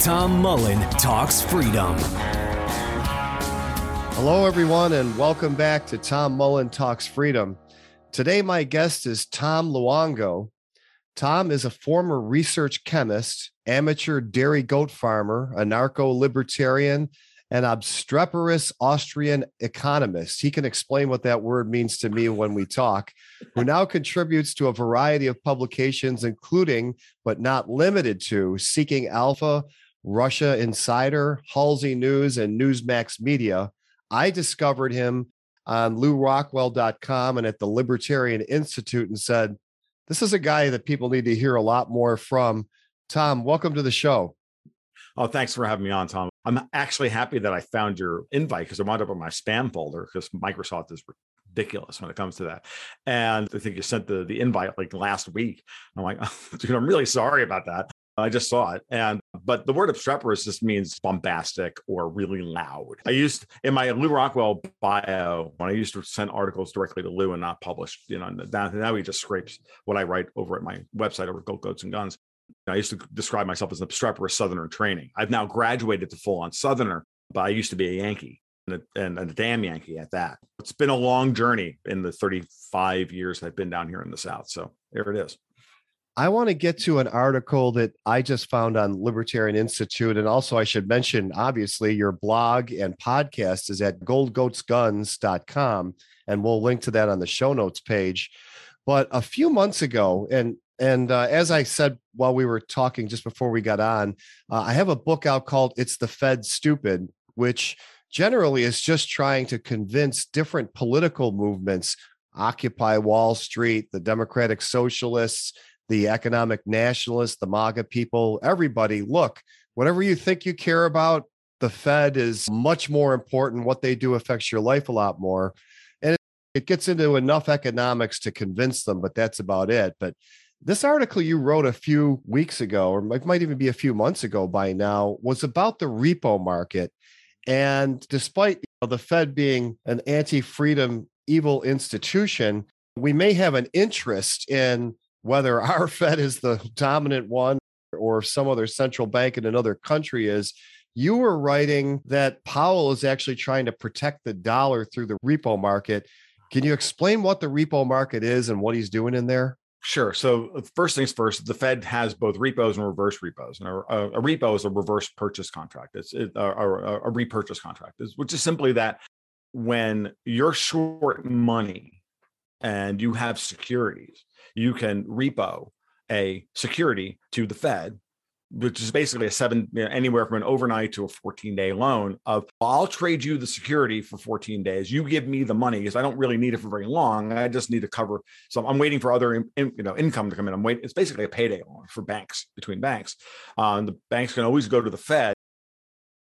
Tom Mullen Talks Freedom. Hello, everyone, and welcome back to Tom Mullen Talks Freedom. Today, my guest is Tom Luongo. Tom is a former research chemist, amateur dairy goat farmer, anarcho libertarian, and obstreperous Austrian economist. He can explain what that word means to me when we talk, who now contributes to a variety of publications, including, but not limited to, Seeking Alpha, Russia Insider, Halsey News, and Newsmax Media. I discovered him on lewrockwell.com and at the Libertarian Institute and said, This is a guy that people need to hear a lot more from. Tom, welcome to the show. Oh, thanks for having me on, Tom. I'm actually happy that I found your invite because I wound up in my spam folder because Microsoft is ridiculous when it comes to that. And I think you sent the the invite like last week. I'm like, oh, dude, I'm really sorry about that. I just saw it. And but the word obstreperous just means bombastic or really loud. I used in my Lew Rockwell bio when I used to send articles directly to Lew and not publish, you know, now, now he just scrapes what I write over at my website over Gold Goats and Guns. I used to describe myself as an obstreperous Southerner training. I've now graduated to full on Southerner, but I used to be a Yankee and a, and a damn Yankee at that. It's been a long journey in the 35 years I've been down here in the South. So there it is. I want to get to an article that I just found on Libertarian Institute. And also, I should mention, obviously, your blog and podcast is at goldgoatsguns.com. And we'll link to that on the show notes page. But a few months ago, and and uh, as I said while we were talking just before we got on, uh, I have a book out called It's the Fed Stupid, which generally is just trying to convince different political movements, Occupy Wall Street, the Democratic Socialists, the economic nationalists, the MAGA people, everybody, look, whatever you think you care about, the Fed is much more important. What they do affects your life a lot more. And it, gets into enough economics to convince them, but that's about it. But this article you wrote a few weeks ago, or it might even be a few months ago by now, was about the repo market. And despite you know, the Fed being an anti freedom evil institution, we may have an interest in whether our Fed is the dominant one or some other central bank in another country is, you were writing that Powell is actually trying to protect the dollar through the repo market. Can you explain what the repo market is and what he's doing in there? Sure. So uh, first things first, the Fed has both repos and reverse repos. And a, a repo is a reverse purchase contract. It's it, a, a, a repurchase contract, which is simply that when you're short money and you have securities, you can repo a security to the Fed, which is basically a seven, you know, anywhere from an overnight to a 14 day loan of I'll trade you the security for 14 days. You give me the money because I don't really need it for very long. I just need to cover. So I'm waiting for other, in, you know, income to come in. I'm waiting. It's basically a payday loan for banks between banks. Um, the banks can always go to the Fed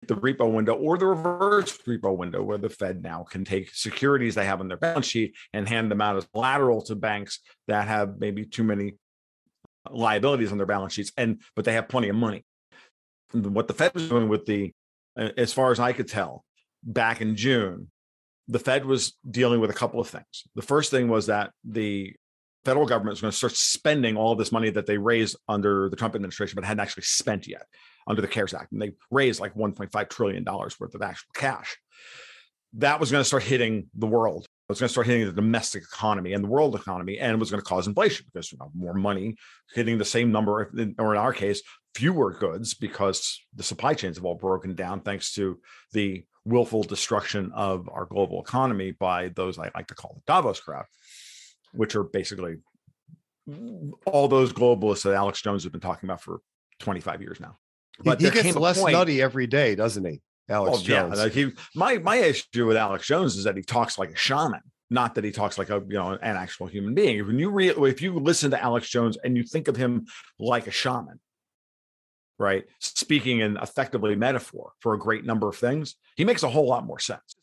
the repo window or the reverse repo window where the Fed now can take securities they have on their balance sheet and hand them out as collateral to banks that have maybe too many liabilities on their balance sheets and but they have plenty of money. What the Fed was doing with the as far as I could tell back in June the Fed was dealing with a couple of things. The first thing was that the federal government is going to start spending all this money that they raised under the Trump administration, but hadn't actually spent yet under the CARES Act. And they raised like $1.5 trillion worth of actual cash. That was going to start hitting the world. It was going to start hitting the domestic economy and the world economy, and was going to cause inflation because you know, more money hitting the same number, or in our case, fewer goods because the supply chains have all broken down thanks to the willful destruction of our global economy by those I like to call the Davos crowd which are basically all those globalists that Alex Jones has been talking about for 25 years now. But he, he gets less point, nutty every day, doesn't he? Alex oh, Jones. Yeah, he, my my issue with Alex Jones is that he talks like a shaman, not that he talks like a you know an actual human being. When you re, if you listen to Alex Jones and you think of him like a shaman, right, speaking in effectively metaphor for a great number of things, he makes a whole lot more sense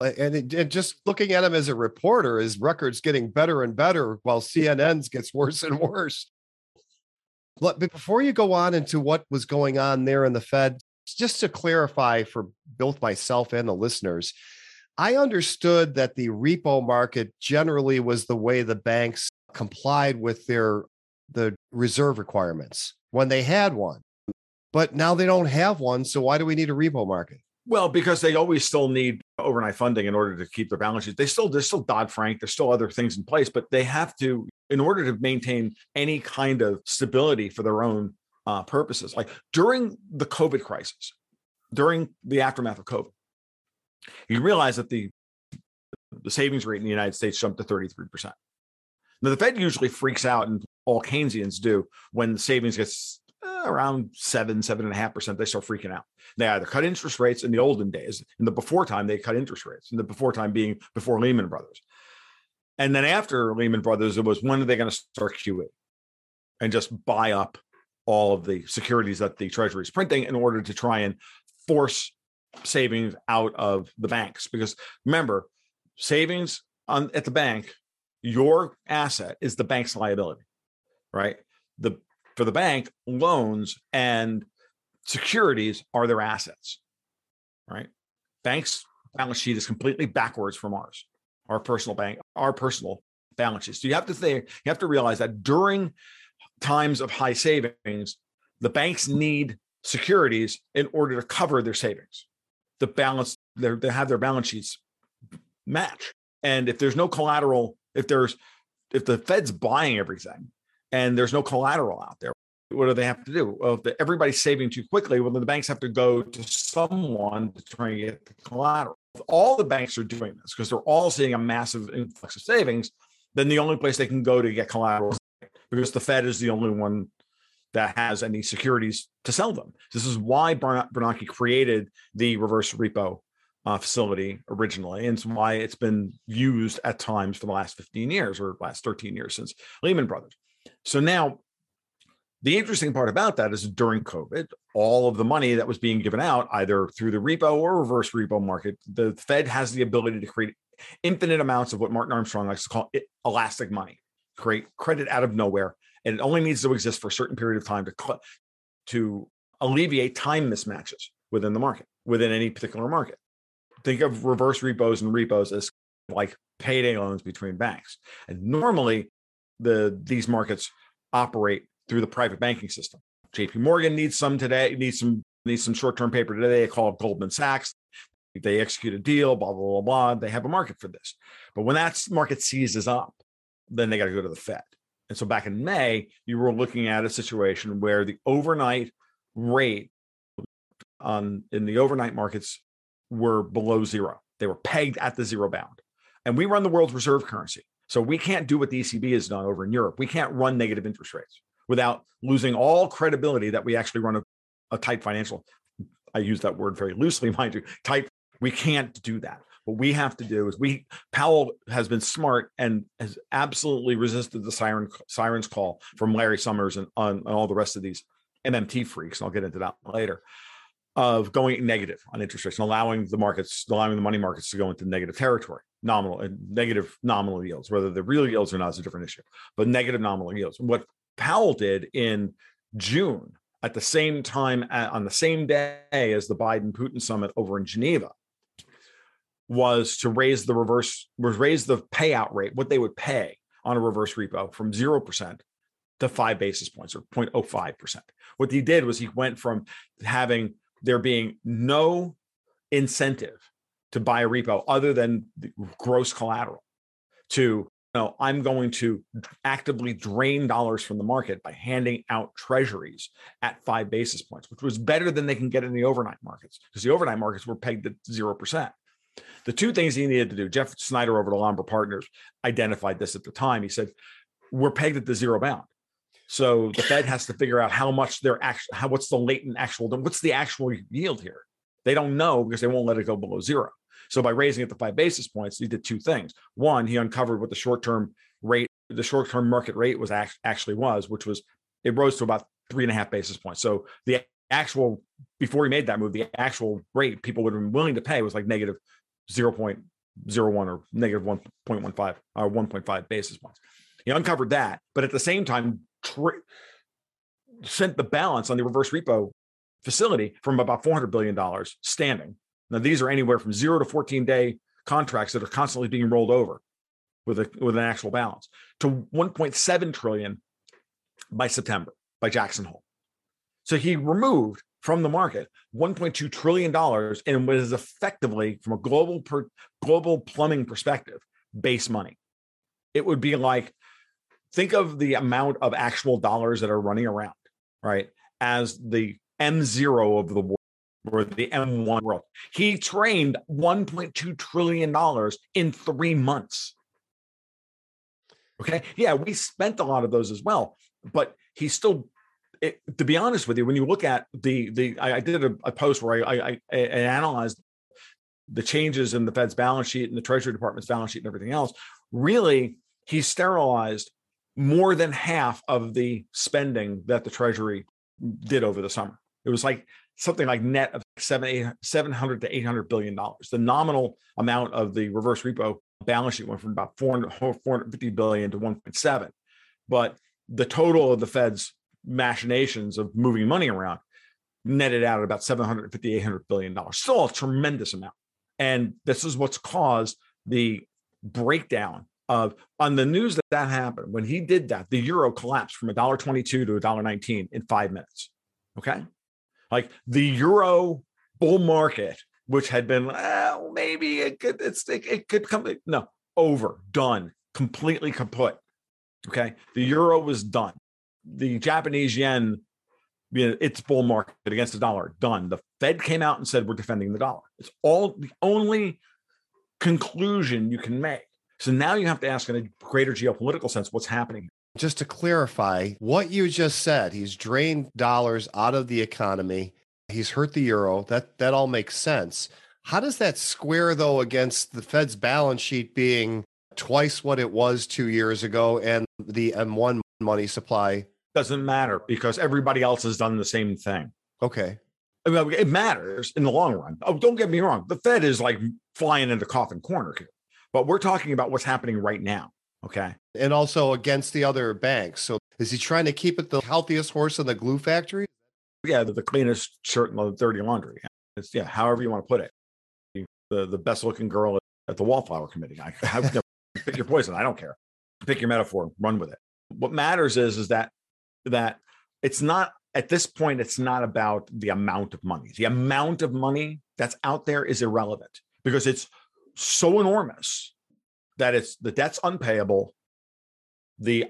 and, it, just looking at him as a reporter, his record's getting better and better, while CNN's gets worse and worse. But before you go on into what was going on there in the Fed, just to clarify for both myself and the listeners, I understood that the repo market generally was the way the banks complied with their the reserve requirements when they had one. But now they don't have one, so why do we need a repo market? Well, because they always still need overnight funding in order to keep their balance sheet. They still there's still Dodd Frank, there's still other things in place, but they have to in order to maintain any kind of stability for their own uh, purposes. Like during the COVID crisis, during the aftermath of COVID, you realize that the the savings rate in the United States jumped to 33%. Now the Fed usually freaks out, and all Keynesians do when savings gets Uh, around seven, seven and a half percent, they start freaking out. They either cut interest rates in the olden days, in the before time, they cut interest rates, in the before time being before Lehman Brothers. And then after Lehman Brothers, it was when are they going to start QE and just buy up all of the securities that the Treasury is printing in order to try and force savings out of the banks? Because remember, savings on, at the bank, your asset is the bank's liability, right? The for the bank, loans and securities are their assets, right? Banks' balance sheet is completely backwards from ours, our personal bank, our personal balance sheets. So you have to think, you have to realize that during times of high savings, the banks need securities in order to cover their savings. The balance, they have their balance sheets match. And if there's no collateral, if there's if the Fed's buying everything, and there's no collateral out there. What do they have to do? Well, if everybody's saving too quickly, well, then the banks have to go to someone to try and get the collateral. If all the banks are doing this because they're all seeing a massive influx of savings, then the only place they can go to get collateral because the Fed is the only one that has any securities to sell them. This is why Bernanke created the reverse repo uh, facility originally, and it's why it's been used at times for the last 15 years or last 13 years since Lehman Brothers. So now the interesting part about that is during COVID, all of the money that was being given out, either through the repo or reverse repo market, the Fed has the ability to create infinite amounts of what Martin Armstrong likes to call it, elastic money, create credit out of nowhere. And it only needs to exist for a certain period of time to, to alleviate time mismatches within the market, within any particular market. Think of reverse repos and repos as like payday loans between banks. And normally the these markets operate through the private banking system. JP Morgan needs some today, needs some needs some short-term paper today. They call up Goldman Sachs. They execute a deal, blah, blah, blah, blah. They have a market for this. But when that market seizes up, then they got to go to the Fed. And so back in May, you were looking at a situation where the overnight rate on in the overnight markets were below zero. They were pegged at the zero bound. And we run the world's reserve currency. So we can't do what the ECB has done over in Europe. We can't run negative interest rates without losing all credibility that we actually run a, a tight financial. I use that word very loosely, mind you. Tight. We can't do that. What we have to do is we Powell has been smart and has absolutely resisted the siren sirens call from Larry Summers and, on, and all the rest of these MMT freaks. And I'll get into that later of going negative on interest rates and allowing the markets, allowing the money markets to go into negative territory, nominal and negative nominal yields, whether the real yields or not is a different issue, but negative nominal yields. What Powell did in June at the same time on the same day as the Biden Putin summit over in Geneva was to raise the reverse was raise the payout rate, what they would pay on a reverse repo from 0% to 5 basis points or 0.05%. What he did was he went from having there being no incentive to buy a repo other than gross collateral to know, I'm going to actively drain dollars from the market by handing out treasuries at five basis points, which was better than they can get in the overnight markets because the overnight markets were pegged at 0%. The two things he needed to do, Jeff Snider over to Alhambra Partners identified this at the time. He said, We're pegged at the zero bound. So the Fed has to figure out how much they're actually, how what's the latent actual, what's the actual yield here? They don't know because they won't let it go below zero. So by raising it to five basis points, he did two things. One, he uncovered what the short-term rate, the short-term market rate was actually was, which was it rose to about three and a half basis points. So the actual before he made that move, the actual rate people would have been willing to pay was like negative 0.01 or negative 1.15 or 1.5 basis points. He uncovered that, but at the same time, tri- sent the balance on the reverse repo facility from about $400 billion standing now, these are anywhere from zero to 14 day contracts that are constantly being rolled over with a with an actual balance to 1.7 trillion by September by Jackson Hole. So he removed from the market 1.2 trillion dollars and was effectively from a global per, global plumbing perspective base money. It would be like think of the amount of actual dollars that are running around, right? As the M0 of the or the M1 world. He trained $1.2 trillion in three months. Okay. Yeah, we spent a lot of those as well, but he still, it, to be honest with you, when you look at the, the, I, I did a, a, post where I, I, I analyzed the changes in the Fed's balance sheet and the Treasury Department's balance sheet and everything else. Really, he sterilized more than half of the spending that the Treasury did over the summer. It was like something like net of seven, eight, 700 to 800 billion dollars. The nominal amount of the reverse repo balance sheet went from about 400, 450 billion to 1.7. But the total of the Fed's machinations of moving money around netted out at about 750, 800 billion dollars. Still a tremendous amount. And this is what's caused the breakdown of on the news that that happened when he did that the euro collapsed from $1.22 to $1.19 in five minutes okay like the euro bull market, which had been well, maybe it could it's it, it could come no over done completely kaput. Okay, the euro was done. The Japanese yen, you know, its bull market against the dollar done. The Fed came out and said we're defending the dollar. It's all the only conclusion you can make. So now you have to ask in a greater geopolitical sense what's happening just to clarify what you just said, he's drained dollars out of the economy. He's hurt the euro. That that all makes sense. How does that square though against the Fed's balance sheet being twice what it was 2 years ago and the M1 money supply doesn't matter because everybody else has done the same thing. Okay. I mean, it matters in the long run. Oh, don't get me wrong. The Fed is like flying into coffin corner here, but we're talking about what's happening right now. Okay. And also against the other banks. So is he trying to keep it the healthiest horse in the glue factory? Yeah, the, the cleanest shirt in the dirty laundry. It's yeah, however you want to put it. The the best looking girl at the wallflower committee. I have to pick your poison. I don't care. Pick your metaphor, run with it. What matters is is that that it's not at this point, it's not about the amount of money. The amount of money that's out there is irrelevant because it's so enormous that it's the debt's unpayable, the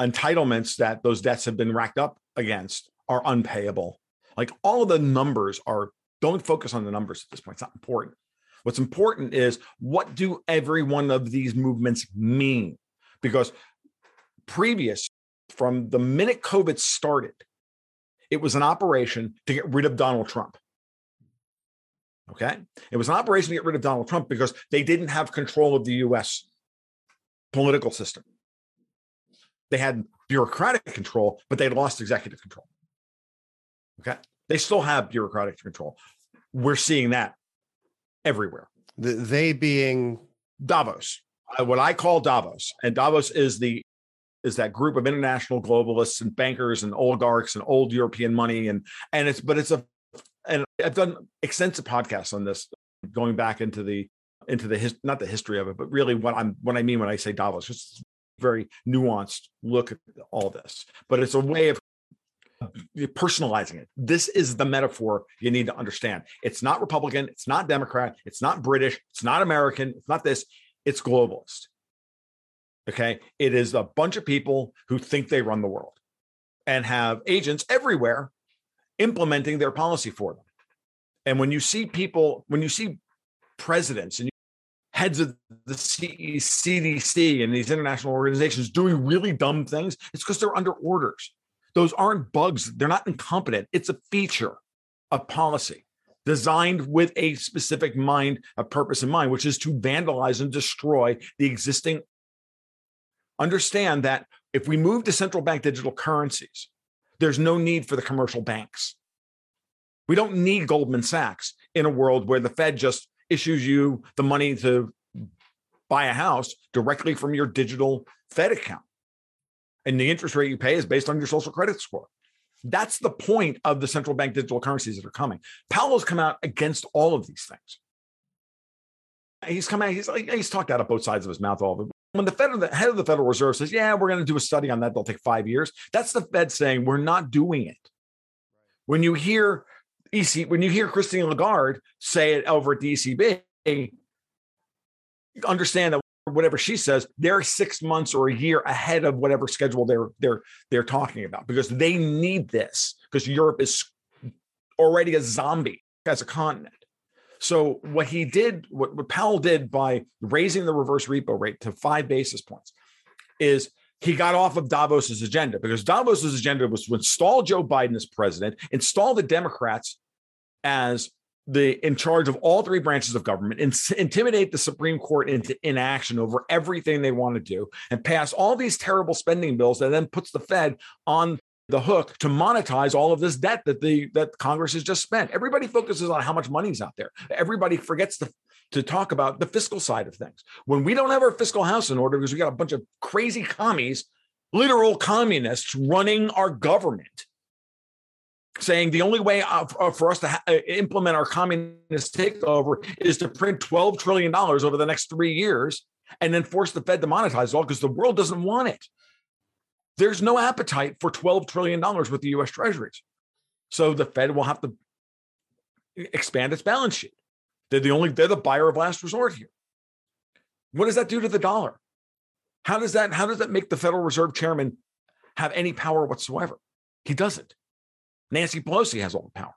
entitlements that those debts have been racked up against are unpayable. Like all of the numbers are, don't focus on the numbers at this point. It's not important. What's important is what do every one of these movements mean? Because previous, from the minute COVID started, it was an operation to get rid of Donald Trump. Okay. It was an operation to get rid of Donald Trump because they didn't have control of the US political system. They had bureaucratic control, but they lost executive control. Okay. They still have bureaucratic control. We're seeing that everywhere. The, they being Davos, uh, what I call Davos, and Davos is the is that group of international globalists and bankers and oligarchs and old European money and and it's but it's a and I've done extensive podcasts on this going back into the into the his, not the history of it, but really what I'm what I mean when I say Davos. Just very nuanced look at all this, but it's a way of personalizing it. This is the metaphor you need to understand. It's not Republican, it's not Democrat, it's not British, it's not American, it's not this, it's globalist. Okay. It is a bunch of people who think they run the world and have agents everywhere implementing their policy for them. And when you see people, when you see presidents and heads of the CDC and these international organizations doing really dumb things, it's because they're under orders. Those aren't bugs, they're not incompetent. It's a feature of policy designed with a specific mind, a purpose in mind, which is to vandalize and destroy the existing. Understand that if we move to central bank digital currencies, there's no need for the commercial banks. We don't need Goldman Sachs in a world where the Fed just issues you the money to buy a house directly from your digital Fed account. And the interest rate you pay is based on your social credit score. That's the point of the central bank digital currencies that are coming. Powell's come out against all of these things. He's come out, he's he's talked out of both sides of his mouth all of it. When the Fed, the head of the Federal Reserve says, Yeah, we're going to do a study on that, they'll take five years. That's the Fed saying, We're not doing it. When you hear EC, when you hear Christine Lagarde say it over at the ECB, understand that whatever she says, they're six months or a year ahead of whatever schedule they're they're they're talking about because they need this because Europe is already a zombie as a continent. So what he did, what, what Powell did by raising the reverse repo rate to five basis points, is he got off of Davos's agenda because Davos's agenda was to install Joe Biden as president, install the Democrats as the in charge of all three branches of government, and intimidate the Supreme Court into inaction over everything they want to do, and pass all these terrible spending bills that then puts the Fed on the hook to monetize all of this debt that the that Congress has just spent. Everybody focuses on how much money's out there. Everybody forgets to to talk about the fiscal side of things. When we don't have our fiscal house in order because we got a bunch of crazy commies, literal communists running our government saying the only way for us to ha- uh, implement our communist takeover is to print $12 trillion over the next three years and then force the Fed to monetize it all because the world doesn't want it. There's no appetite for $12 trillion with the US treasuries. So the Fed will have to expand its balance sheet. They're the only, they're the buyer of last resort here. What does that do to the dollar? How does that, how does that make the Federal Reserve chairman have any power whatsoever? He doesn't. Nancy Pelosi has all the power.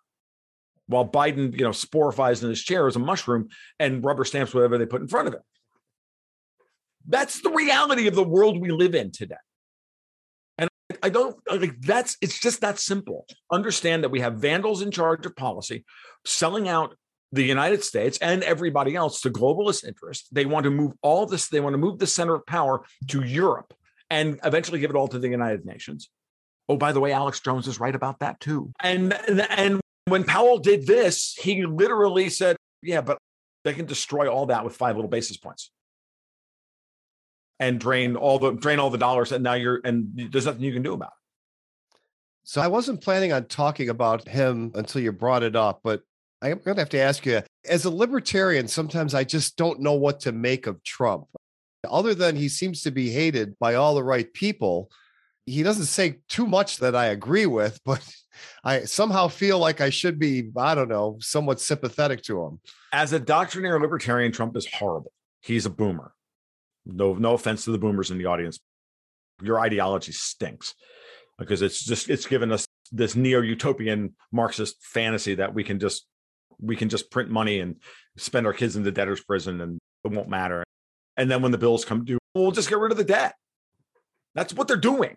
While Biden, you know, sporifies in his chair as a mushroom and rubber stamps whatever they put in front of him. That's the reality of the world we live in today. And I don't like that's it's just that simple. Understand that we have vandals in charge of policy selling out the United States and everybody else to globalist interest. They want to move all this, they want to move the center of power to Europe and eventually give it all to the United Nations. Oh, by the way, Alex Jones is right about that too. And and when Powell did this, he literally said, "Yeah, but they can destroy all that with five little basis points." And drain all the drain all the dollars, and now you're and there's nothing you can do about it. So I wasn't planning on talking about him until you brought it up, but I'm going to have to ask you as a libertarian, sometimes I just don't know what to make of Trump. Other than he seems to be hated by all the right people, he doesn't say too much that I agree with, but I somehow feel like I should be, I don't know, somewhat sympathetic to him. As a doctrinaire libertarian, Trump is horrible. He's a boomer. No, no offense to the boomers in the audience. Your ideology stinks because it's just it's given us this neo-utopian Marxist fantasy that we can just we can just print money and spend our kids in the debtor's prison and it won't matter. And then when the bills come due, we'll just get rid of the debt. That's what they're doing.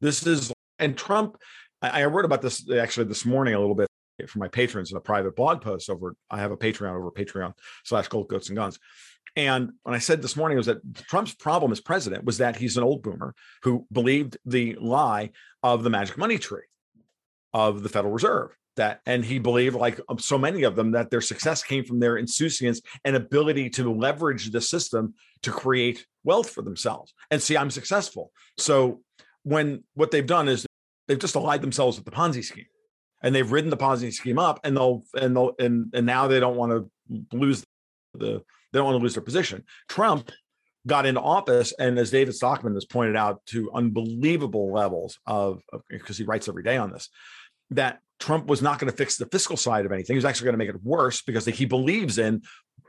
This is, and Trump, I, wrote about this actually this morning a little bit for my patrons in a private blog post over, I have a Patreon over Patreon slash Gold Goats and Guns. And when I said this morning was that Trump's problem as president was that he's an old boomer who believed the lie of the magic money tree of the Federal Reserve. That and he believed, like so many of them, that their success came from their insouciance and ability to leverage the system to create wealth for themselves. And see, I'm successful. So when what they've done is they've just allied themselves with the Ponzi scheme and they've ridden the Ponzi scheme up and they'll and they'll and and now they don't want to lose the They don't want to lose their position. Trump got into office, and as David Stockman has pointed out, to unbelievable levels of because he writes every day on this, that Trump was not going to fix the fiscal side of anything. He was actually going to make it worse because he believes in,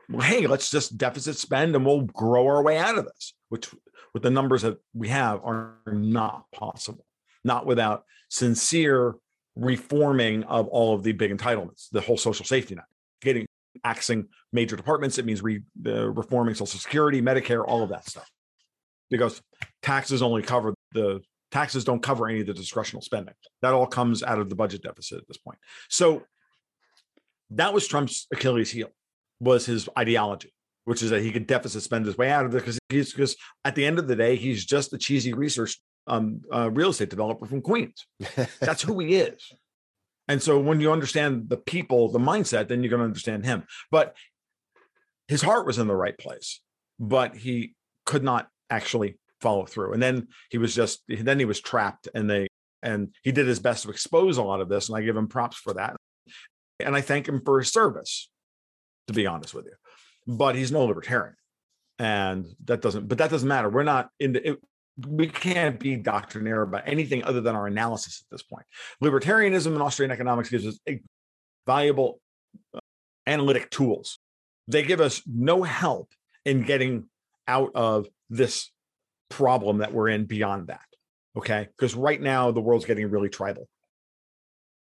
well, hey, let's just deficit spend and we'll grow our way out of this, which with the numbers that we have are not possible, not without sincere reforming of all of the big entitlements, the whole social safety net, getting axing major departments. It means re, uh, reforming Social Security, Medicare, all of that stuff, because taxes only cover the taxes don't cover any of the discretional spending. That all comes out of the budget deficit at this point. So that was Trump's Achilles heel, was his ideology, which is that he could deficit spend his way out of it because he's because at the end of the day, he's just a cheesy research um, uh, real estate developer from Queens. That's who he is. And so when you understand the people, the mindset, then you're going to understand him. But his heart was in the right place, but he could not actually follow through. And then he was just then he was trapped and they and he did his best to expose a lot of this and I give him props for that. And I thank him for his service to be honest with you. But he's no libertarian. And that doesn't but that doesn't matter. We're not in the it, we can't be doctrinaire about anything other than our analysis at this point. Libertarianism and Austrian economics gives us valuable uh, analytic tools. They give us no help in getting out of this problem that we're in beyond that. Okay. Because right now the world's getting really tribal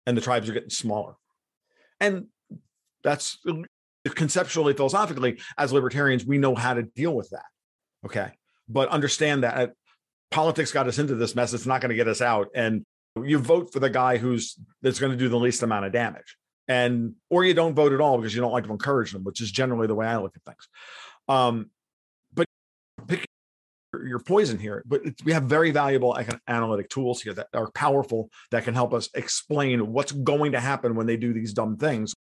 and the tribes are getting smaller. And that's conceptually, philosophically, as libertarians, we know how to deal with that. Okay. But understand that politics got us into this mess. It's not going to get us out. And you vote for the guy who's that's going to do the least amount of damage. And or you don't vote at all because you don't like to encourage them, which is generally the way I look at things. Um, your poison here. But we have very valuable analytic tools here that are powerful that can help us explain what's going to happen when they do these dumb things.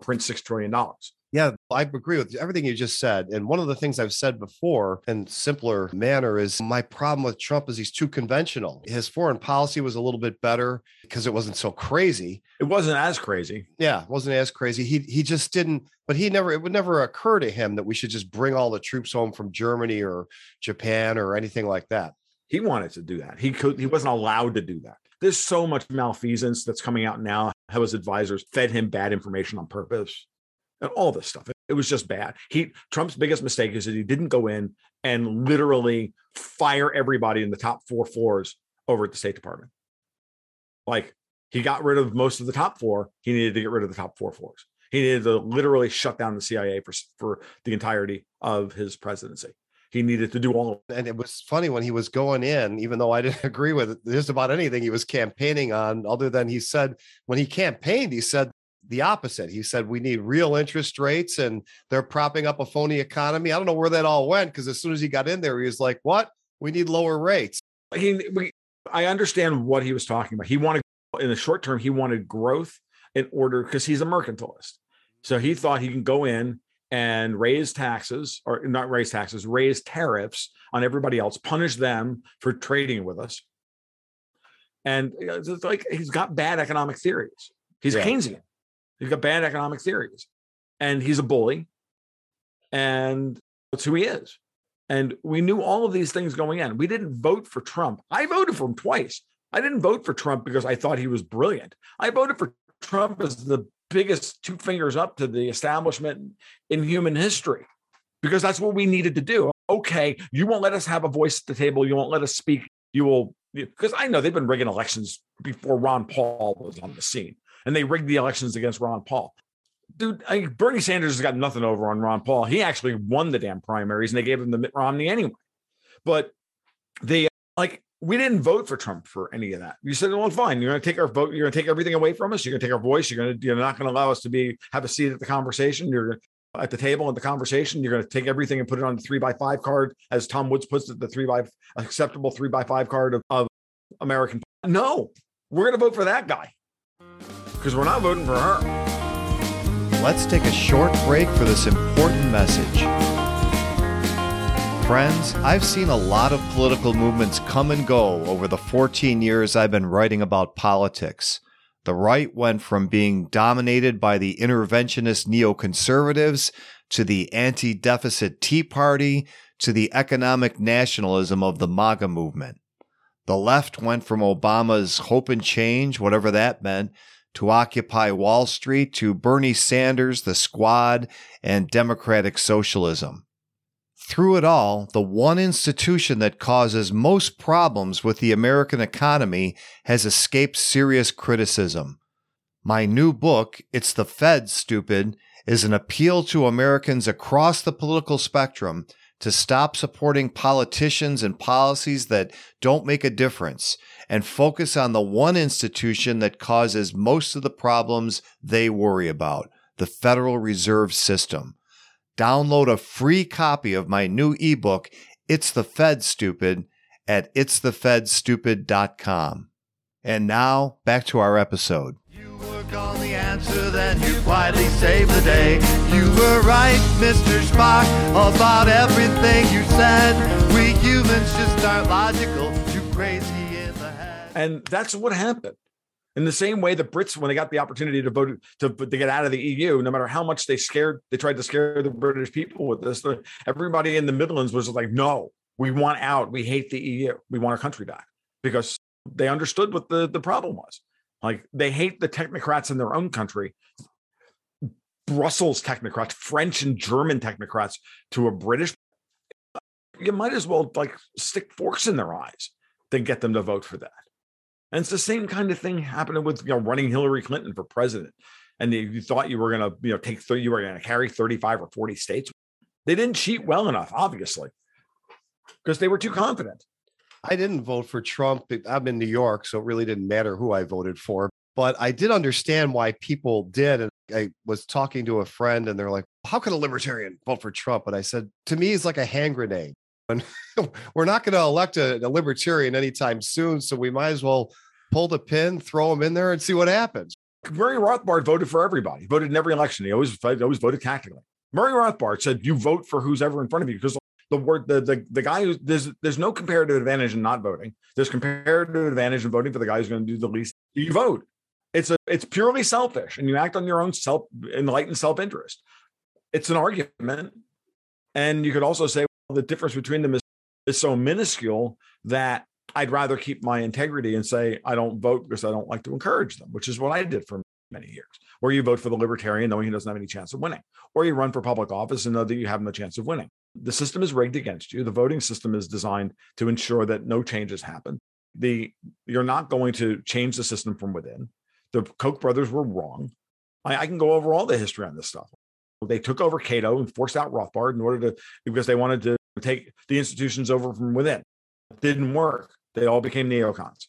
Print six trillion dollars. Yeah, I agree with everything you just said. And one of the things I've said before in simpler manner is my problem with Trump is he's too conventional. His foreign policy was a little bit better because it wasn't so crazy. It wasn't as crazy. Yeah, it wasn't as crazy. He he just didn't but he never it would never occur to him that we should just bring all the troops home from Germany or Japan or anything like that. He wanted to do that. He could he wasn't allowed to do that. There's so much malfeasance that's coming out now. How his advisors fed him bad information on purpose and all this stuff. It was just bad. He Trump's biggest mistake is that he didn't go in and literally fire everybody in the top four floors over at the State Department. Like he got rid of most of the top four. He needed to get rid of the top four floors. He needed to literally shut down the CIA for for the entirety of his presidency. He needed to do all. And it was funny when he was going in, even though I didn't agree with just about anything he was campaigning on, other than he said when he campaigned, he said the opposite. He said we need real interest rates and they're propping up a phony economy. I don't know where that all went because as soon as he got in there, he was like, "What? We need lower rates." He, I understand what he was talking about. He wanted in the short term, he wanted growth in order because he's a mercantilist. So he thought he can go in and raise taxes or not raise taxes, raise tariffs on everybody else, punish them for trading with us. And it's like he's got bad economic theories. He's yeah. Keynesian. He's got bad economic theories and he's a bully. And that's who he is. And we knew all of these things going in. We didn't vote for Trump. I voted for him twice. I didn't vote for Trump because I thought he was brilliant. I voted for Trump as the biggest two fingers up to the establishment in human history because that's what we needed to do. Okay, you won't let us have a voice at the table. You won't let us speak. You will, because I know they've been rigging elections before Ron Paul was on the scene and they rigged the elections against Ron Paul. Dude, I, Bernie Sanders has got nothing over on Ron Paul. He actually won the damn primaries and they gave him the Mitt Romney anyway. But they like we didn't vote for Trump for any of that. You said, well, fine. You're going to take our vote. You're going to take everything away from us. You're going to take our voice. You're going to, you're not going to allow us to be, have a seat at the conversation. You're at the table at the conversation. You're going to take everything and put it on the three by five card, as Tom Woods puts it, the three by acceptable three by five card of, of American. No, we're going to vote for that guy because we're not voting for her. Let's take a short break for this important message. Friends, I've seen a lot of political movements come and go over the 14 years I've been writing about politics. The right went from being dominated by the interventionist neoconservatives to the anti deficit Tea Party to the economic nationalism of the MAGA movement. The left went from Obama's hope and change, whatever that meant, to Occupy Wall Street to Bernie Sanders, the squad, and democratic socialism. Through it all, the one institution that causes most problems with the American economy has escaped serious criticism. My new book, It's the Fed, Stupid, is an appeal to Americans across the political spectrum to stop supporting politicians and policies that don't make a difference and focus on the one institution that causes most of the problems they worry about the Federal Reserve System. Download a free copy of my new ebook, It's the Fed Stupid, at itsthefedstupid.com. And now, back to our episode. You work on the answer, then you quietly save the day. You were right, Mr. Spock, about everything you said. We humans just aren't logical, too crazy. And that's what happened. In the same way, the Brits, when they got the opportunity to vote to, to get out of the EU, no matter how much they scared, they tried to scare the British people with this. Everybody in the Midlands was like, "No, we want out. We hate the EU. We want our country back," because they understood what the the problem was. Like they hate the technocrats in their own country, Brussels technocrats, French and German technocrats to a British. You might as well like stick forks in their eyes to get them to vote for that. And it's the same kind of thing happening with you know running Hillary Clinton for president. And you, thought you were going to you know take 30, you were going to carry 35 or 40 states. They didn't cheat well enough, obviously, because they were too confident. I didn't vote for Trump. I'm in New York, so it really didn't matter who I voted for. But I did understand why people did. And I was talking to a friend, and they're like, How can a libertarian vote for Trump? And I said, To me, it's like a hand grenade. And we're not going to elect a, a libertarian anytime soon. So we might as well pull the pin, throw him in there, and see what happens. Murray Rothbard voted for everybody, voted in every election. He always, always voted tactically. Murray Rothbard said, You vote for who's ever in front of you because the word the, the the guy who there's there's no comparative advantage in not voting. There's comparative advantage in voting for the guy who's going to do the least. You vote. It's a it's purely selfish, and you act on your own self enlightened self interest. It's an argument, and you could also say the difference between them is is so minuscule that I'd rather keep my integrity and say I don't vote because I don't like to encourage them, which is what I did for many years. Or you vote for the libertarian knowing he doesn't have any chance of winning, or you run for public office and know that you have no chance of winning. The system is rigged against you. The voting system is designed to ensure that no changes happen. The you're not going to change the system from within. The Koch brothers were wrong. I, I can go over all the history on this stuff. They took over Cato and forced out Rothbard in order to because they wanted to take the institutions over from within. It didn't work. They all became neocons.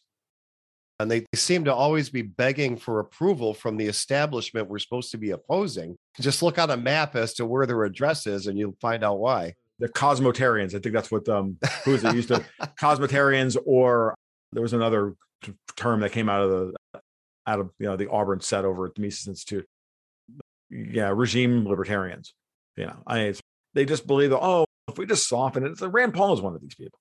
And they seem to always be begging for approval from the establishment we're supposed to be opposing. Just look on a map as to where their address is, and you'll find out why. The cosmotarians. I think that's what um who is it used to cosmotarians, or there was another term that came out of the out of you know the Auburn set over at the Mises Institute. Yeah, regime libertarians. You know, I they just believe that oh, if we just soften it, so Rand Paul is one of these people.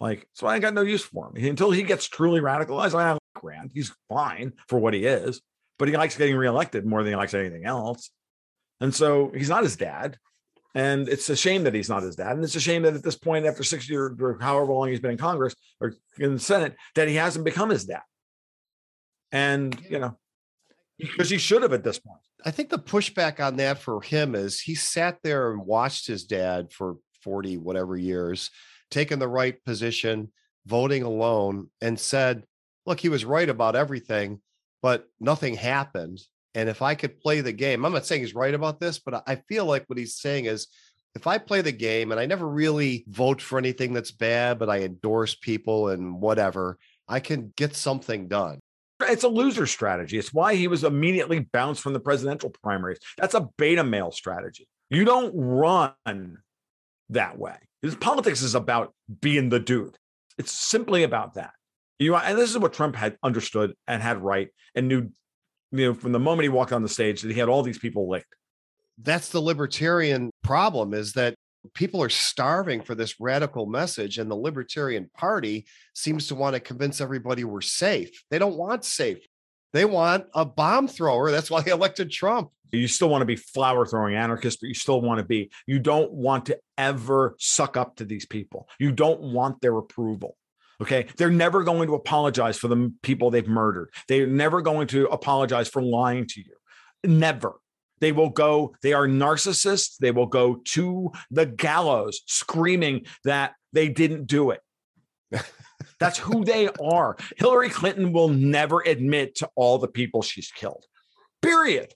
Like, so I ain't got no use for him until he gets truly radicalized. I like Rand. He's fine for what he is, but he likes getting reelected more than he likes anything else. And so he's not his dad. And it's a shame that he's not his dad. And it's a shame that at this point, after six years or however long he's been in Congress or in the Senate, that he hasn't become his dad. And, you know, because he should have at this point. I think the pushback on that for him is he sat there and watched his dad for 40 whatever years, taking the right position, voting alone, and said, look, he was right about everything, but nothing happened. And if I could play the game, I'm not saying he's right about this, but I feel like what he's saying is if I play the game and I never really vote for anything that's bad, but I endorse people and whatever, I can get something done. It's a loser strategy. It's why he was immediately bounced from the presidential primaries. That's a beta male strategy. You don't run that way. His politics is about being the dude. It's simply about that. You and this is what Trump had understood and had right and knew, you know, from the moment he walked on the stage that he had all these people licked. That's the libertarian problem is that people are starving for this radical message and the libertarian party seems to want to convince everybody we're safe. They don't want safe. They want a bomb thrower. That's why they elected Trump. You still want to be flower throwing anarchist, but you still want to be, you don't want to ever suck up to these people. You don't want their approval. Okay. They're never going to apologize for the people they've murdered. They're never going to apologize for lying to you. Never. They will go, they are narcissists. They will go to the gallows screaming that they didn't do it. That's who they are. Hillary Clinton will never admit to all the people she's killed. Period.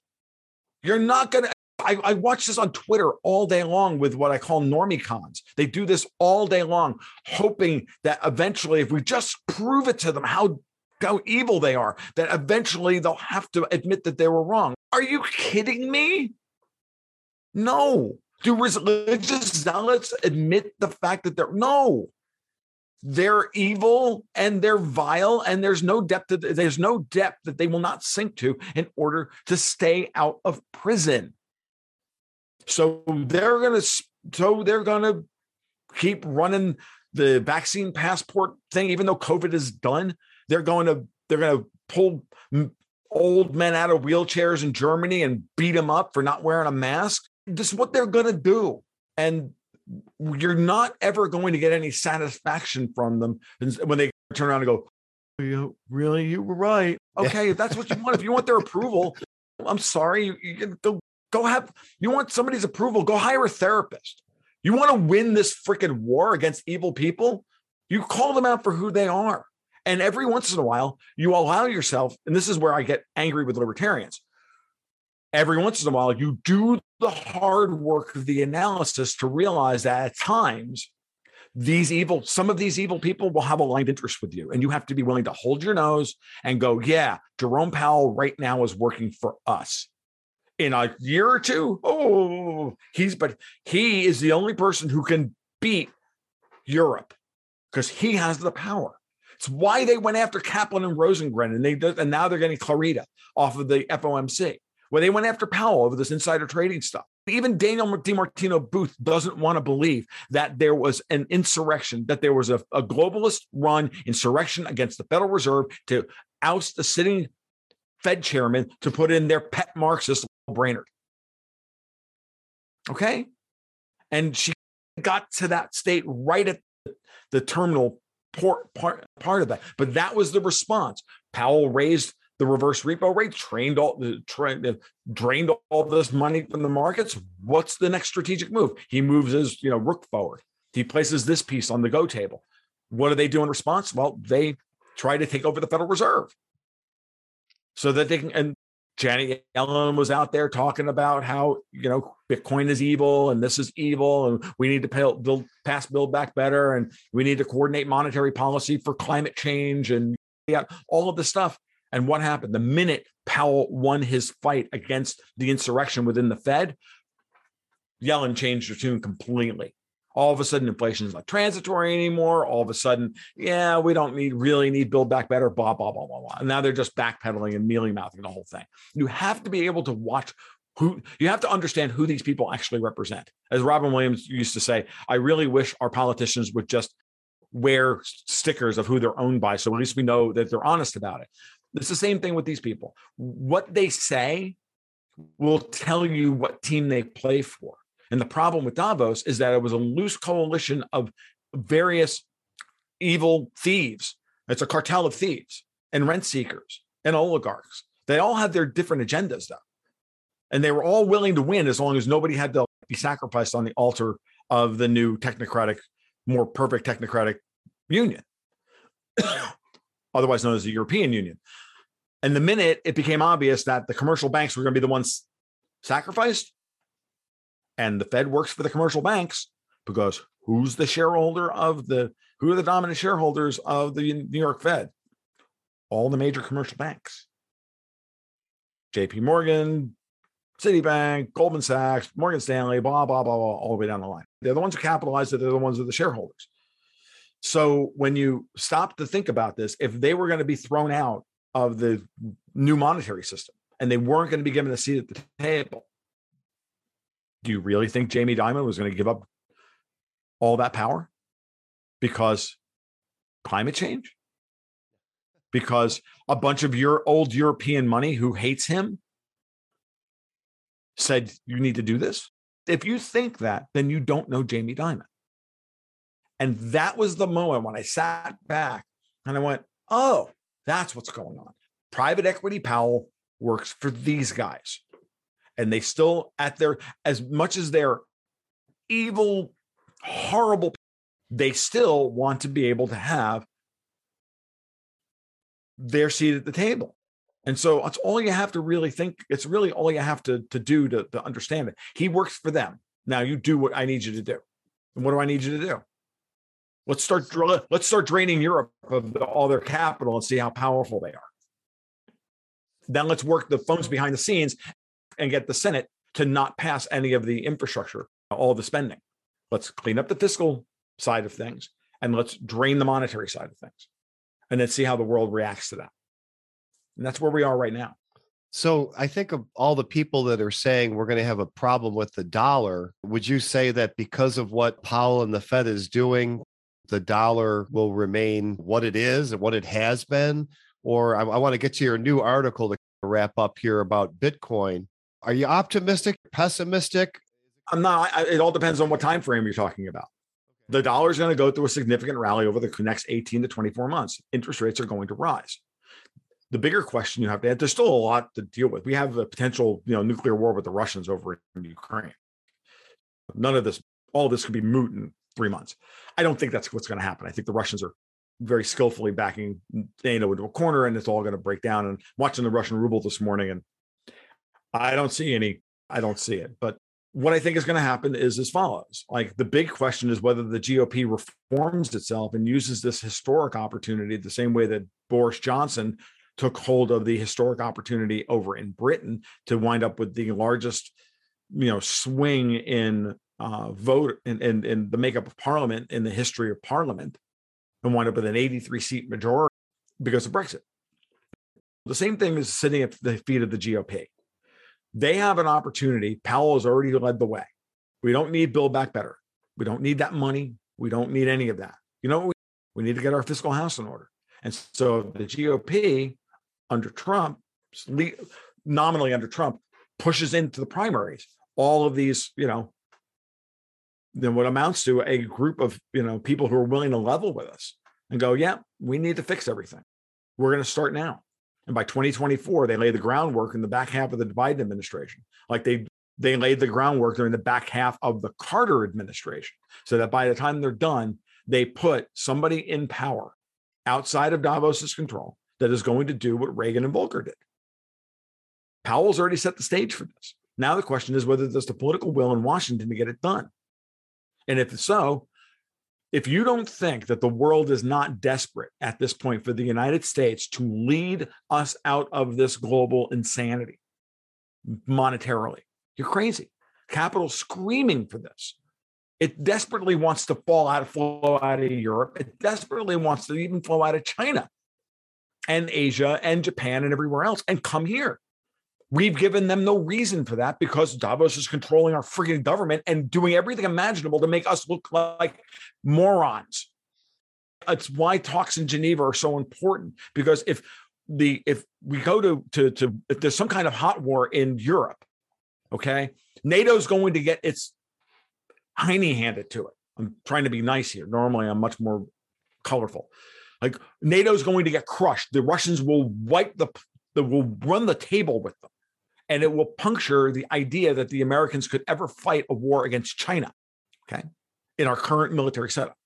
You're not going to. I, I, watch this on Twitter all day long with what I call normie cons. They do this all day long, hoping that eventually, if we just prove it to them how, how evil they are, that eventually they'll have to admit that they were wrong. Are you kidding me? No. Do religious zealots admit the fact that they're no? they're evil and they're vile and there's no depth to, there's no depth that they will not sink to in order to stay out of prison so they're to so they're to keep running the vaccine passport thing even though covid is done they're going to they're going to pull old men out of wheelchairs in germany and beat them up for not wearing a mask this is what they're going to do and you're not ever going to get any satisfaction from them when they turn around and go, you, really, you were right. Okay, if that's what you want. If you want their approval, I'm sorry. You, you go go have you want somebody's approval, go hire a therapist. You want to win this freaking war against evil people? You call them out for who they are. And every once in a while, you allow yourself, and this is where I get angry with libertarians. Every once in a while you do the hard work of the analysis to realize that at times these evil some of these evil people will have aligned interest with you and you have to be willing to hold your nose and go yeah jerome powell right now is working for us. In a year or two oh he's but he is the only person who can beat europe because he has the power it's why they went after kaplan and rosengren and they and now they're getting Clarida off of the fomc where they went after Powell over this insider trading stuff. Even Danielle DiMartino Booth doesn't want to believe that there was an insurrection, that there was a, a globalist run insurrection against the Federal Reserve to oust the sitting Fed chairman to put in their pet Marxist Brainard. Okay. And she got to that state right at the terminal part, part, part of that. But that was the response. Powell raised the reverse repo rate, trained all the tra- uh, drained all this money from the markets. What's the next strategic move? He moves his, you know, rook forward. He places this piece on the go table. What do they do in response? Well, they try to take over the Federal Reserve so that they can. And Janet Yellen was out there talking about how you know Bitcoin is evil and this is evil and we need to pay, build pass build back better and we need to coordinate monetary policy for climate change and yeah, all of this stuff. And what happened? The minute Powell won his fight against the insurrection within the Fed, Yellen changed her tune completely. All of a sudden, inflation is not transitory anymore. All of a sudden, yeah, we don't need really need build back better, blah, blah, blah, blah, blah. And now they're just backpedaling and mealy mouthing the whole thing. You have to be able to watch who you have to understand who these people actually represent. As Robin Williams used to say, I really wish our politicians would just wear stickers of who they're owned by. So at least we know that they're honest about it. It's the same thing with these people. What they say will tell you what team they play for. And the problem with Davos is that it was a loose coalition of various evil thieves. It's a cartel of thieves and rent seekers and oligarchs. They all had their different agendas, though. And they were all willing to win as long as nobody had to be sacrificed on the altar of the new technocratic, more perfect technocratic union, otherwise known as the European Union. And the minute it became obvious that the commercial banks were going to be the ones sacrificed, and the Fed works for the commercial banks because who's the shareholder of the who are the dominant shareholders of the New York Fed? All the major commercial banks. JP Morgan, Citibank, Goldman Sachs, Morgan Stanley, blah, blah, blah, blah, all the way down the line. They're the ones who capitalize it, they're the ones who are the shareholders. So when you stop to think about this, if they were going to be thrown out of the new monetary system and they weren't going to be given a seat at the table. Do you really think Jamie Dimon was going to give up all that power because climate change? Because a bunch of your old European money who hates him said you need to do this. If you think that, then you don't know Jamie Dimon. And that was the moment when I sat back and I went, oh, that's what's going on. Private equity Powell works for these guys. And they still, at their, as much as they're evil, horrible, they still want to be able to have their seat at the table. And so it's all you have to really think. It's really all you have to, to do to, to understand it. He works for them. Now you do what I need you to do. And what do I need you to do? Let's start. Let's start draining Europe of all their capital and see how powerful they are. Then let's work the phones behind the scenes and get the Senate to not pass any of the infrastructure, all the spending. Let's clean up the fiscal side of things and let's drain the monetary side of things, and then see how the world reacts to that. And that's where we are right now. So I think of all the people that are saying we're going to have a problem with the dollar. Would you say that because of what Powell and the Fed is doing, the dollar will remain what it is and what it has been? Or I, I want to get to your new article to wrap up here about Bitcoin. Are you optimistic, pessimistic? I'm not. I, it all depends on what time frame you're talking about. The dollar is going to go through a significant rally over the next 18 to 24 months. Interest rates are going to rise the bigger question you have to add, there's still a lot to deal with. We have a potential, you know, nuclear war with the Russians over in Ukraine. None of this, all of this could be moot in three months. I don't think that's what's going to happen. I think the Russians are very skillfully backing NATO into a corner and it's all going to break down. And watching the Russian ruble this morning, and I don't see any, I don't see it. But what I think is going to happen is as follows. Like the big question is whether the GOP reforms itself and uses this historic opportunity the same way that Boris Johnson took hold of the historic opportunity over in Britain to wind up with the largest, you know, swing in uh, vote in, in, in the makeup of Parliament in the history of Parliament, and wind up with an 83 seat majority because of Brexit. The same thing is sitting at the feet of the GOP. They have an opportunity. Powell has already led the way. We don't need Build Back Better. We don't need that money. We don't need any of that. You know, we, we need to get our fiscal house in order. And so the GOP under Trump, nominally under Trump, pushes into the primaries. All of these, you know, then what amounts to a group of, you know, people who are willing to level with us and go, yeah, we need to fix everything. We're going to start now. And by 2024, they lay the groundwork in the back half of the Biden administration. Like they they laid the groundwork during the back half of the Carter administration. So that by the time they're done, they put somebody in power outside of Davos's control that is going to do what Reagan and Volcker did. Powell's already set the stage for this. Now the question is whether there's the political will in Washington to get it done. And if so, if you don't think that the world is not desperate at this point for the United States to lead us out of this global insanity monetarily, you're crazy. Capital screaming for this. It desperately wants to fall out, flow out of Europe. It desperately wants to even flow out of China and Asia and Japan and everywhere else and come here. We've given them no reason for that because Davos is controlling our freaking government and doing everything imaginable to make us look like morons. It's why talks in Geneva are so important because if the if we go to to to if there's some kind of hot war in Europe, okay, NATO's going to get its hiney handed to it. I'm trying to be nice here. Normally, I'm much more colorful. Like NATO's going to get crushed. The Russians will wipe the, the will run the table with them. And it will puncture the idea that the Americans could ever fight a war against China. Okay. In our current military setup.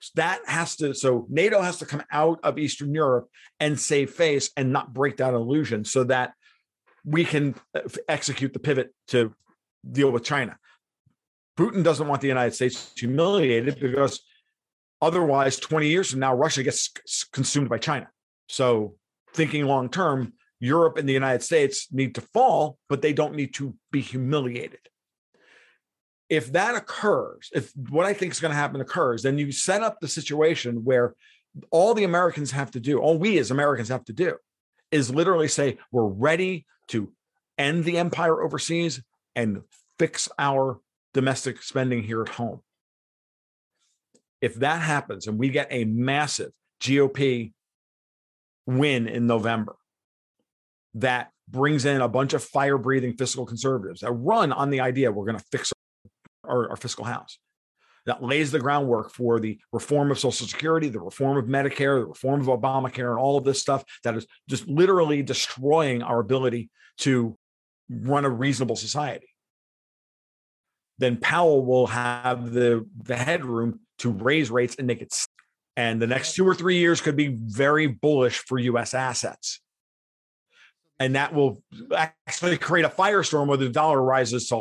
So that has to, so NATO has to come out of Eastern Europe and save face and not break that illusion so that we can uh, execute the pivot to deal with China. Putin doesn't want the United States humiliated because Otherwise, 20 years from now, Russia gets consumed by China. So, thinking long term, Europe and the United States need to fall, but they don't need to be humiliated. If that occurs, if what I think is going to happen occurs, then you set up the situation where all the Americans have to do, all we as Americans have to do, is literally say, we're ready to end the empire overseas and fix our domestic spending here at home. If that happens and we get a massive GOP win in November, that brings in a bunch of fire breathing fiscal conservatives that run on the idea we're going to fix our, our, fiscal house. That lays the groundwork for the reform of Social Security, the reform of Medicare, the reform of Obamacare, and all of this stuff that is just literally destroying our ability to run a reasonable society. Then Powell will have the, the headroom to raise rates and make it. And the next two or three years could be very bullish for US assets and that will actually create a firestorm where the dollar rises to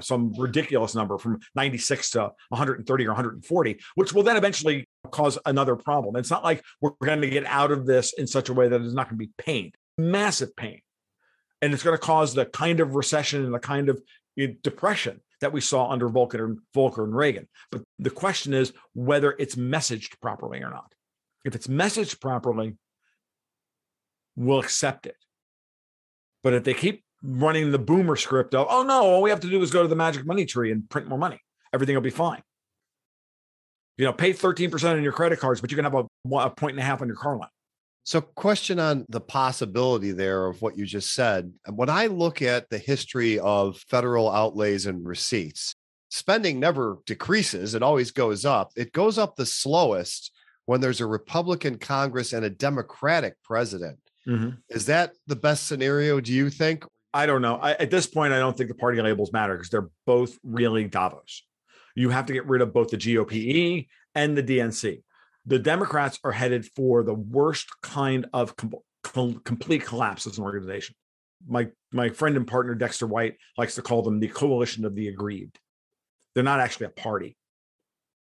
some ridiculous number from 96 to 130 or 140 which will then eventually cause another problem it's not like we're going to get out of this in such a way that it's not going to be pain massive pain and it's going to cause the kind of recession and the kind of depression that we saw under Volcker and Volcker and Reagan. But the question is whether it's messaged properly or not. If it's messaged properly, we'll accept it. But if they keep running the boomer script of, oh no, all we have to do is go to the magic money tree and print more money, everything will be fine. You know, pay 13% on your credit cards, but you can have a, a point and a half on your car loan. So, question on the possibility there of what you just said. When I look at the history of federal outlays and receipts, spending never decreases, it always goes up. It goes up the slowest when there's a Republican Congress and a Democratic president. Mm-hmm. Is that the best scenario, do you think? I don't know. I, at this point, I don't think the party labels matter because they're both really Davos. You have to get rid of both the GOPE and the DNC. The Democrats are headed for the worst kind of com- com- complete collapse as an organization. My my friend and partner Dexter White likes to call them the coalition of the aggrieved. They're not actually a party,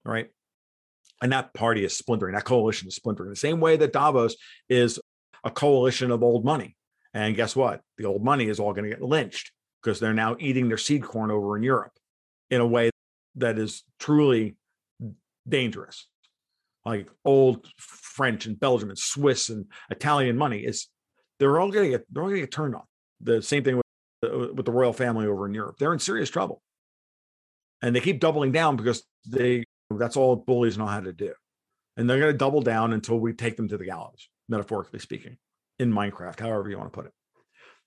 right? And that party is splintering. That coalition is splintering. The same way that Davos is a coalition of old money. And guess what? The old money is all going to get lynched because they're now eating their seed corn over in Europe in a way that is truly dangerous. Like old French and Belgium and Swiss and Italian money is they're all going to get they're all going to get turned on. The same thing with with the royal family over in Europe. They're in serious trouble, and they keep doubling down because they that's all bullies know how to do, and they're going to double down until we take them to the gallows metaphorically speaking, in Minecraft, however you want to put it.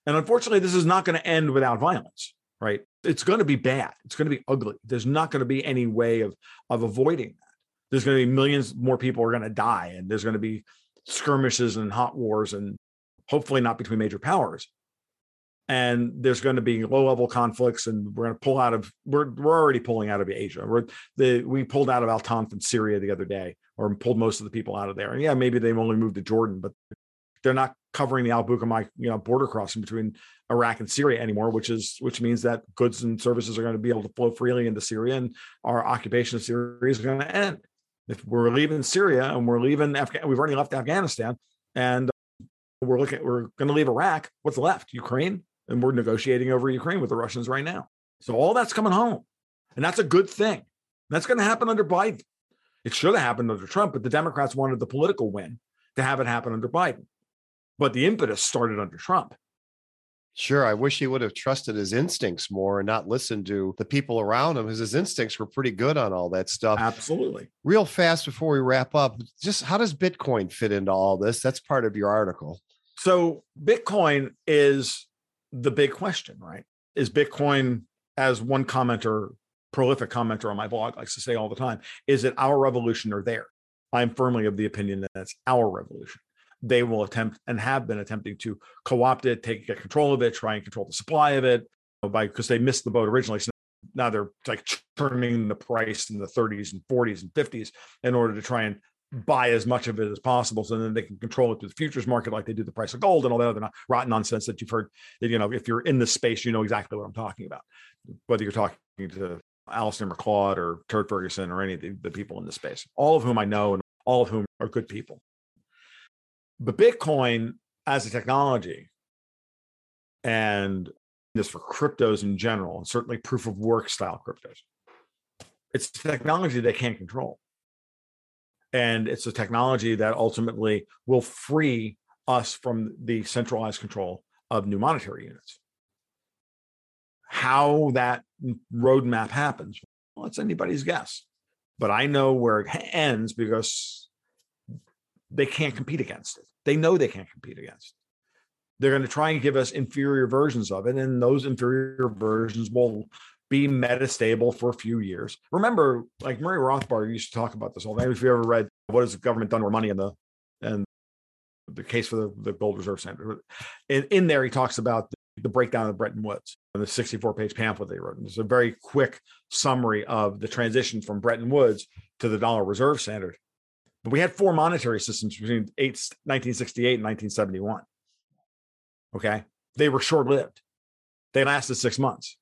And unfortunately, this is not going to end without violence, right? It's going to be bad. It's going to be ugly. There's not going to be any way of of avoiding that. There's going to be millions more people are going to die, and there's going to be skirmishes and hot wars, and hopefully not between major powers. And there's going to be low level conflicts, and we're going to pull out of. We're we're already pulling out of Asia. We're the we pulled out of Al Tanf in Syria the other day or pulled most of the people out of there. And yeah, maybe they've only moved to Jordan, but they're not covering the Al Bukamal, you know, border crossing between Iraq and Syria anymore, which is which means that goods and services are going to be able to flow freely into Syria, and our occupation of Syria is going to end. If we're leaving Syria and we're leaving Afghanistan, we've already left Afghanistan, and we're looking, we're going to leave Iraq. What's left? Ukraine, and we're negotiating over Ukraine with the Russians right now. So all that's coming home, and that's a good thing. That's going to happen under Biden. It should have happened under Trump, but the Democrats wanted the political win to have it happen under Biden. But the impetus started under Trump. Sure. I wish he would have trusted his instincts more and not listened to the people around him because his instincts were pretty good on all that stuff. Absolutely. Real fast before we wrap up, just how does Bitcoin fit into all this? That's part of your article. So, Bitcoin is the big question, right? Is Bitcoin, as one commenter prolific commenter on my blog likes to say all the time is it our revolution or there. I'm firmly of the opinion that it's our revolution. They will attempt and have been attempting to co-opt it take get control of it try and control the supply of it by because they missed the boat originally so now they're like turning the price in the 30s and 40s and 50s in order to try and buy as much of it as possible so then they can control it through the futures market like they do the price of gold and all that other rotten nonsense that you've heard that you know if you're in this space you know exactly what i'm talking about whether you're talking to Alasdair Macleod or Turd Ferguson or any of the, the people in this space, all of whom I know and all of whom are good people. But Bitcoin as a technology and this for cryptos in general, and certainly proof of work style cryptos, it's technology they can't control. And it's a technology that ultimately will free us from the centralized control of new monetary units. How that roadmap happens, well, it's anybody's guess. But I know where it ends because they can't compete against it. They know they can't compete against. It. They're going to try and give us inferior versions of it, and those inferior versions will be metastable for a few years. Remember, like Murray Rothbard used to talk about this all day. If you ever read "What Has the Government Done with Money?" in the and the case for the, the gold reserve center, in, in there he talks about the, breakdown of Bretton Woods and the 64 page pamphlet they wrote. And it's a very quick summary of the transition from Bretton Woods to the dollar reserve standard. But we had four monetary systems between eight, 1968 and 1971. Okay. They were short lived. They lasted six months.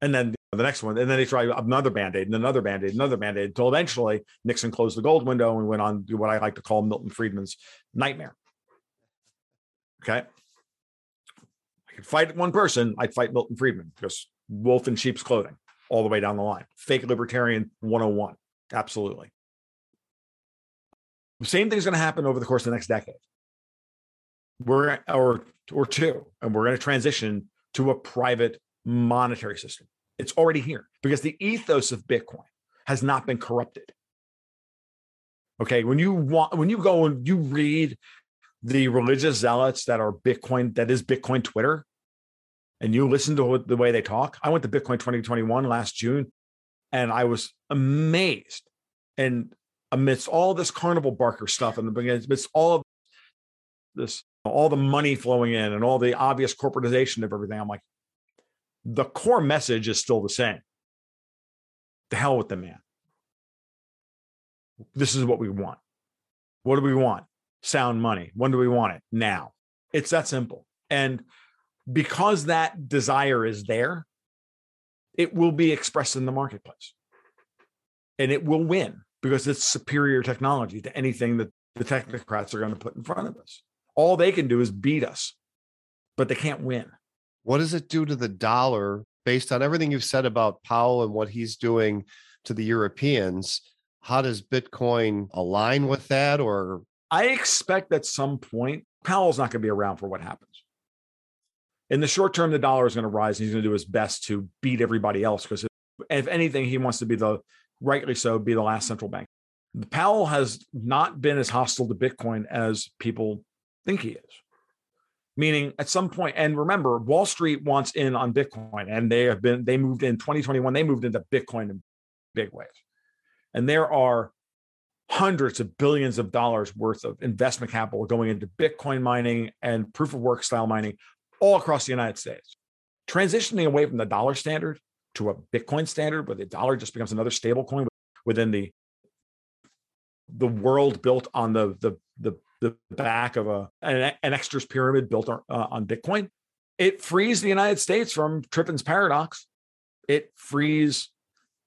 And then the next one, and then they tried another band aid and another band aid, another band aid until eventually Nixon closed the gold window and went on to what I like to call Milton Friedman's nightmare. Okay. Could fight one person, I'd fight Milton Friedman because wolf in sheep's clothing all the way down the line. Fake libertarian 101. Absolutely. Same thing's going to happen over the course of the next decade. We're or or two, and we're going to transition to a private monetary system. It's already here because the ethos of Bitcoin has not been corrupted. Okay, when you want when you go and you read the religious zealots that are Bitcoin, that is Bitcoin Twitter, and you listen to the way they talk. I went to Bitcoin 2021 last June, and I was amazed. And amidst all this carnival barker stuff and amidst all of this, all the money flowing in and all the obvious corporatization of everything, I'm like, the core message is still the same. The hell with the man. This is what we want. What do we want? Sound money. When do we want it? Now. It's that simple. And because that desire is there, it will be expressed in the marketplace. And it will win because it's superior technology to anything that the technocrats are going to put in front of us. All they can do is beat us, but they can't win. What does it do to the dollar based on everything you've said about Powell and what he's doing to the Europeans? How does Bitcoin align with that? Or I expect at some point, Powell's not going to be around for what happens. In the short term, the dollar is going to rise and he's going to do his best to beat everybody else because if, anything, he wants to be the rightly so, be the last central bank. Powell has not been as hostile to Bitcoin as people think he is meaning at some point and remember wall street wants in on bitcoin and they have been they moved in 2021 they moved into bitcoin in big ways and there are hundreds of billions of dollars worth of investment capital going into bitcoin mining and proof of work style mining all across the united states transitioning away from the dollar standard to a bitcoin standard where the dollar just becomes another stable coin within the the world built on the the the the back of a an, an Exter's pyramid built on, uh, on Bitcoin. It frees the United States from Triffin's paradox. It frees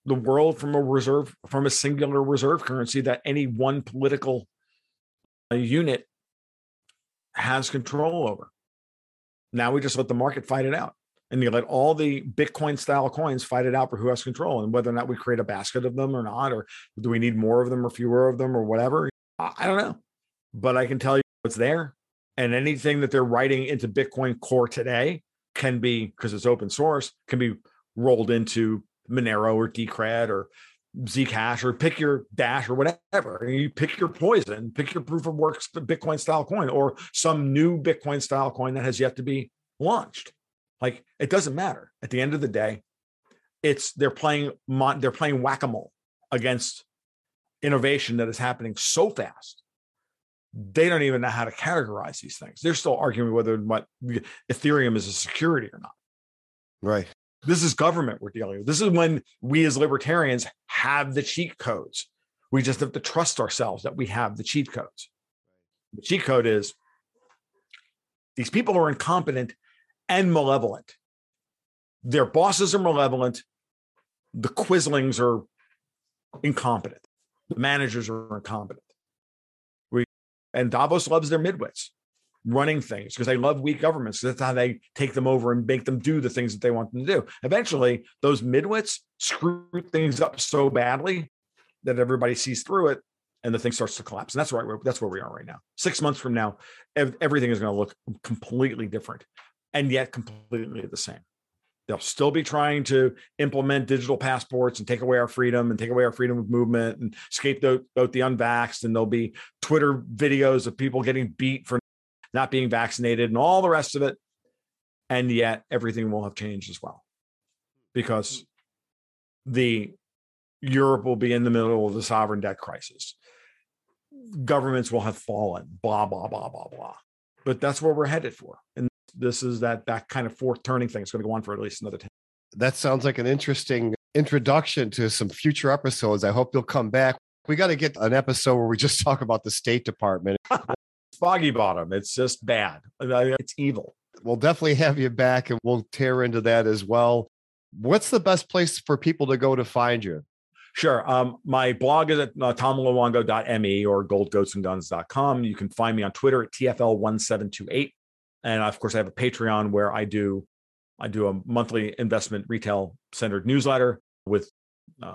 the world from a reserve from a singular reserve currency that any one political uh, unit has control over. Now we just let the market fight it out. And you let all the Bitcoin style coins fight it out for who has control and whether or not we create a basket of them or not, or do we need more of them or fewer of them or whatever. I don't know but I can tell you it's there. And anything that they're writing into Bitcoin Core today can be, because it's open source, can be rolled into Monero or Decred or Zcash or pick your Dash or whatever. You pick your poison, pick your proof of work Bitcoin style coin or some new Bitcoin style coin that has yet to be launched. Like it doesn't matter. At the end of the day, it's they're playing they're playing whack a mole against innovation that is happening so fast they don't even know how to categorize these things. They're still arguing whether what Ethereum is a security or not. Right. This is government we're dealing with. This is when we as libertarians have the cheat codes. We just have to trust ourselves that we have the cheat codes. The cheat code is these people are incompetent and malevolent. Their bosses are malevolent. The quislings are incompetent. The managers are incompetent. We And Davos loves their midwits running things because they love weak governments. That's how they take them over and make them do the things that they want them to do. Eventually, those midwits screw things up so badly that everybody sees through it and the thing starts to collapse. And that's right. That's where we are right now. Six months from now, everything is going to look completely different and yet completely the same. They'll still be trying to implement digital passports and take away our freedom and take away our freedom of movement and scapegoat the unvaxxed. And there'll be Twitter videos of people getting beat for not being vaccinated, and all the rest of it. And yet everything will have changed as well because the Europe will be in the middle of the sovereign debt crisis. Governments will have fallen, blah, blah, blah, blah, blah. But that's where we're headed for. And this is that that kind of fourth turning thing. It's going to go on for at least another 10. That sounds like an interesting introduction to some future episodes. I hope you'll come back. We got to get an episode where we just talk about the State Department. Foggy bottom. It's just bad. It's evil. We'll definitely have you back and we'll tear into that as well. What's the best place for people to go to find you? Sure. Um, my blog is at uh, or goldgoatsandguns.com. You can find me on Twitter at TFL1728. And of course, I have a Patreon where I do I do a monthly investment retail centered newsletter with uh,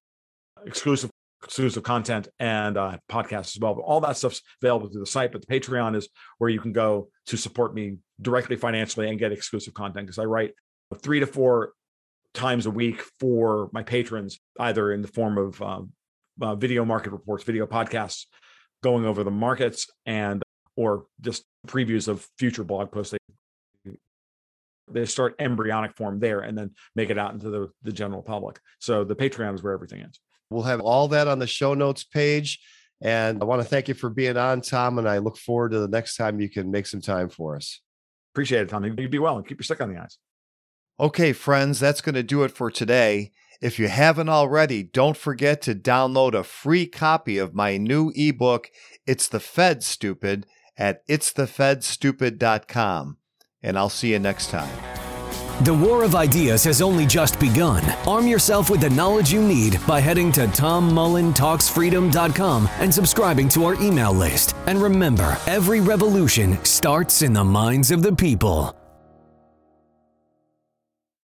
exclusive exclusive content and uh, podcasts as well. But all that stuff's available through the site. But the Patreon is where you can go to support me directly financially and get exclusive content because I write three to four times a week for my patrons, either in the form of um, uh, video market reports, video podcasts, going over the markets, and or just previews of future blog posts. They, they start embryonic form there and then make it out into the, the general public. So the Patreon is where everything is. We'll have all that on the show notes page. And I want to thank you for being on, Tom. And I look forward to the next time you can make some time for us. Appreciate it, Tom. You be well and keep your stick on the ice. Okay, friends, that's going to do it for today. If you haven't already, don't forget to download a free copy of my new ebook, It's the Fed Stupid, at itsthefedstupid.com. And I'll see you next time. The war of ideas has only just begun. Arm yourself with the knowledge you need by heading to tommullentalksfreedom.com and subscribing to our email list. And remember, every revolution starts in the minds of the people.